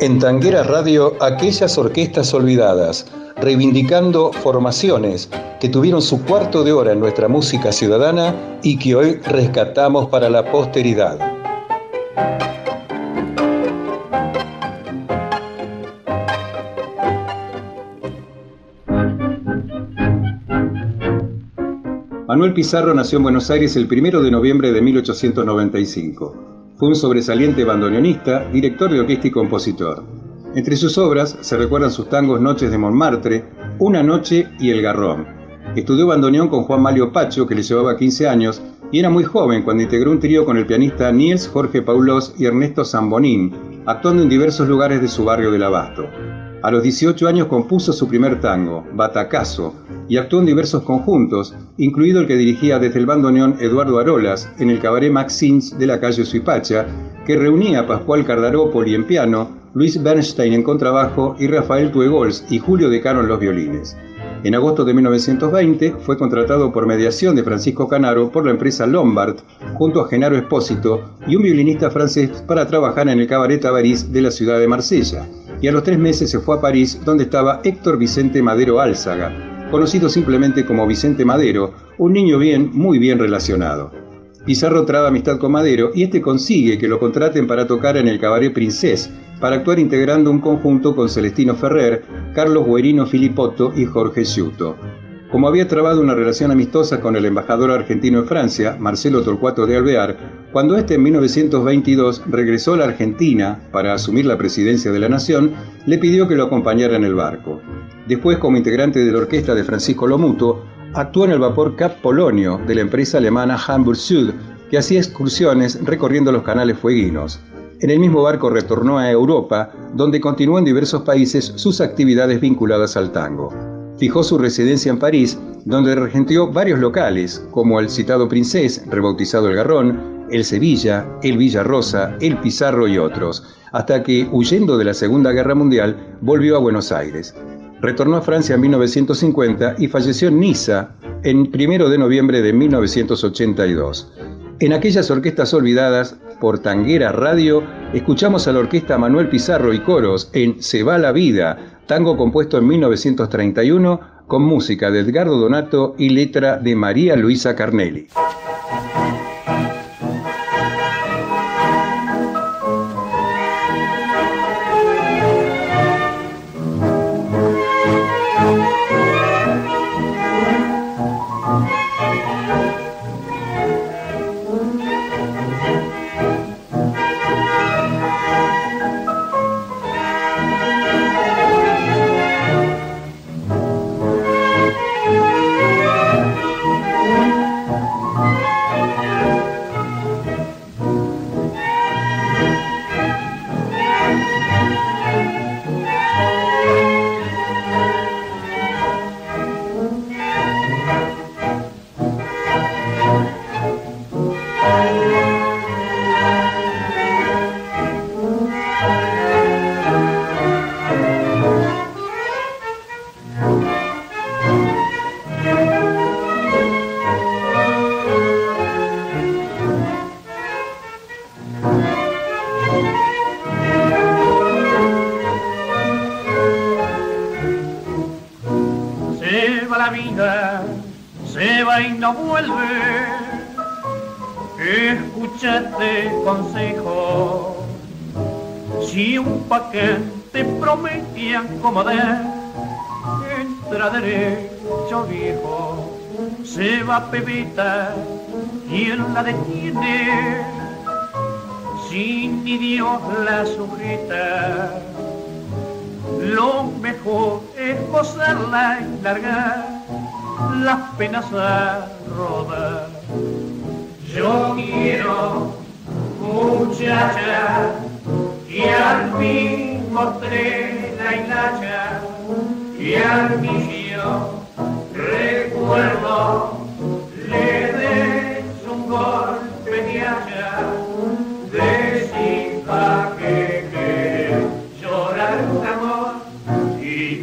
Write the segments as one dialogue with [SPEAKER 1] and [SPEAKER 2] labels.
[SPEAKER 1] En Tanguera Radio, aquellas orquestas olvidadas, reivindicando formaciones que tuvieron su cuarto de hora en nuestra música ciudadana y que hoy rescatamos para la posteridad. Manuel Pizarro nació en Buenos Aires el 1 de noviembre de 1895. Fue un sobresaliente bandoneonista, director de orquesta y compositor. Entre sus obras se recuerdan sus tangos Noches de Montmartre, Una Noche y El Garrón. Estudió bandoneón con Juan Malio Pacho, que le llevaba 15 años, y era muy joven cuando integró un trío con el pianista Niels Jorge Paulos y Ernesto Zambonín, actuando en diversos lugares de su barrio del Abasto. A los 18 años compuso su primer tango, Batacazo, y actuó en diversos conjuntos, incluido el que dirigía desde el bandoneón Eduardo Arolas en el cabaret Maxins de la calle Suipacha, que reunía a Pascual Cardarópoli en piano, Luis Bernstein en contrabajo y Rafael Tuegols y Julio De Caro en los violines. En agosto de 1920 fue contratado por mediación de Francisco Canaro por la empresa Lombard, junto a Genaro Espósito y un violinista francés para trabajar en el cabaret Tabarís de la ciudad de Marsella. Y a los tres meses se fue a París, donde estaba Héctor Vicente Madero Álzaga, conocido simplemente como Vicente Madero, un niño bien, muy bien relacionado. Pizarro traba amistad con Madero y este consigue que lo contraten para tocar en el Cabaret Princés, para actuar integrando un conjunto con Celestino Ferrer, Carlos Guerino Filipotto y Jorge Ciuto. Como había trabado una relación amistosa con el embajador argentino en Francia, Marcelo Torcuato de Alvear, cuando este en 1922 regresó a la Argentina para asumir la presidencia de la nación, le pidió que lo acompañara en el barco. Después, como integrante de la orquesta de Francisco Lomuto, actuó en el vapor Cap Polonio de la empresa alemana Hamburg Süd, que hacía excursiones recorriendo los canales fueguinos. En el mismo barco retornó a Europa, donde continuó en diversos países sus actividades vinculadas al tango. Fijó su residencia en París, donde regenteó varios locales, como el citado Princés, rebautizado El Garrón, el Sevilla, el Villa Rosa, el Pizarro y otros, hasta que, huyendo de la Segunda Guerra Mundial, volvió a Buenos Aires. Retornó a Francia en 1950 y falleció en Niza en 1 de noviembre de 1982. En aquellas orquestas olvidadas por Tanguera Radio, escuchamos a la orquesta Manuel Pizarro y coros en Se va la vida, tango compuesto en 1931 con música de Edgardo Donato y letra de María Luisa Carnelli.
[SPEAKER 2] Te prometían como de entra derecho viejo. Se va pebita y él la detiene. Sin ni Dios la sujeta. Lo mejor es gozarla y largar las penas a rodar yo quiero muchacha y al mismo tren la hilacha y al mío recuerdo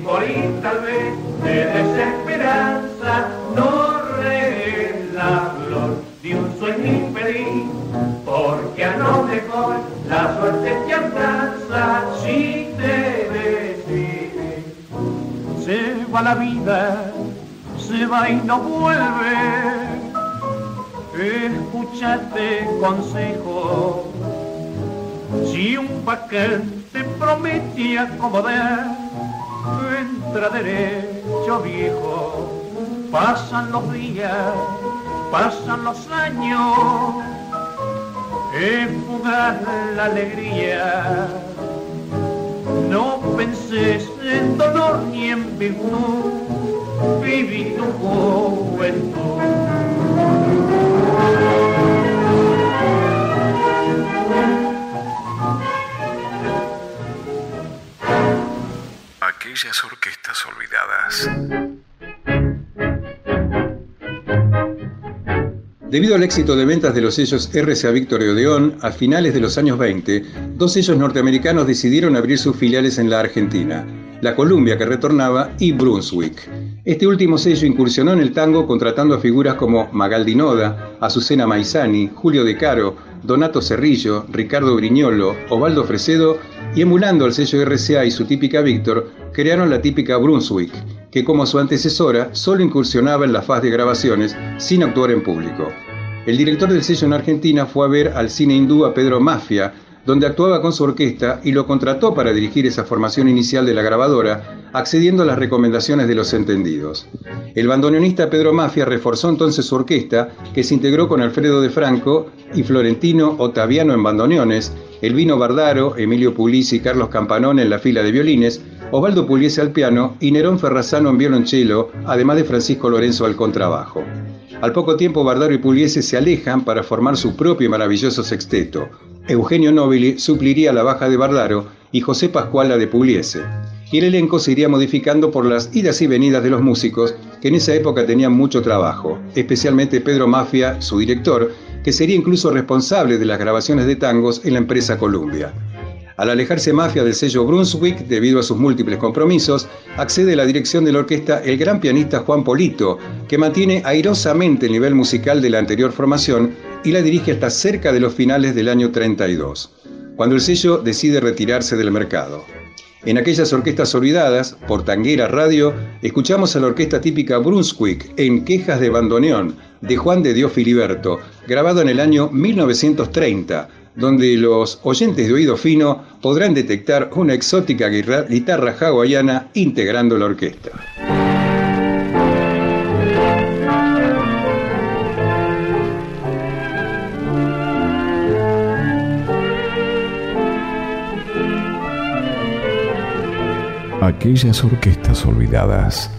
[SPEAKER 2] morir tal vez de desesperanza, no rees la flor de un sueño infeliz, porque a no mejor la suerte te alcanza si te decides. Se va la vida, se va y no vuelve. Escúchate consejo, si un bacán te promete acomodar, entra derecho viejo, pasan los días, pasan los años, es fugaz la alegría. No penses en dolor ni en virtud, viví tu juventud.
[SPEAKER 3] Olvidadas.
[SPEAKER 1] Debido al éxito de ventas de los sellos RCA Victor y Odeón, a finales de los años 20, dos sellos norteamericanos decidieron abrir sus filiales en la Argentina, la Columbia que retornaba y Brunswick. Este último sello incursionó en el tango contratando a figuras como Magaldi Noda, Azucena Maizani, Julio De Caro, Donato Cerrillo, Ricardo Briñolo, Ovaldo Fresedo y emulando al sello RCA y su típica Victor, crearon la típica Brunswick, que como su antecesora solo incursionaba en la faz de grabaciones sin actuar en público. El director del sello en Argentina fue a ver al cine hindú a Pedro Mafia, donde actuaba con su orquesta y lo contrató para dirigir esa formación inicial de la grabadora, accediendo a las recomendaciones de los entendidos. El bandoneonista Pedro Mafia reforzó entonces su orquesta, que se integró con Alfredo de Franco y Florentino Ottaviano en bandoneones, Elvino Bardaro, Emilio Pulisi y Carlos Campanón en la fila de violines, Osvaldo Pugliese al piano y Nerón Ferrazano en violonchelo, además de Francisco Lorenzo al contrabajo. Al poco tiempo Bardaro y Pugliese se alejan para formar su propio y maravilloso sexteto. Eugenio Nobili supliría la baja de Bardaro y José Pascual la de Pugliese. Y el elenco se iría modificando por las idas y venidas de los músicos que en esa época tenían mucho trabajo, especialmente Pedro Mafia, su director, que sería incluso responsable de las grabaciones de tangos en la empresa Columbia. Al alejarse Mafia del sello Brunswick debido a sus múltiples compromisos, accede a la dirección de la orquesta el gran pianista Juan Polito, que mantiene airosamente el nivel musical de la anterior formación y la dirige hasta cerca de los finales del año 32, cuando el sello decide retirarse del mercado. En aquellas orquestas olvidadas, por Tanguera Radio, escuchamos a la orquesta típica Brunswick en Quejas de Bandoneón, de Juan de Dios Filiberto, grabado en el año 1930, donde los oyentes de oído fino podrán detectar una exótica guitarra hawaiana integrando la orquesta.
[SPEAKER 3] Aquellas orquestas olvidadas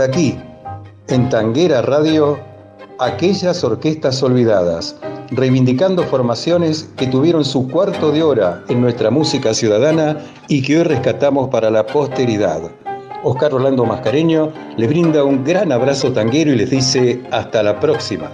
[SPEAKER 1] Hasta aquí, en Tanguera Radio, aquellas orquestas olvidadas, reivindicando formaciones que tuvieron su cuarto de hora en nuestra música ciudadana y que hoy rescatamos para la posteridad. Oscar Rolando Mascareño les brinda un gran abrazo tanguero y les dice hasta la próxima.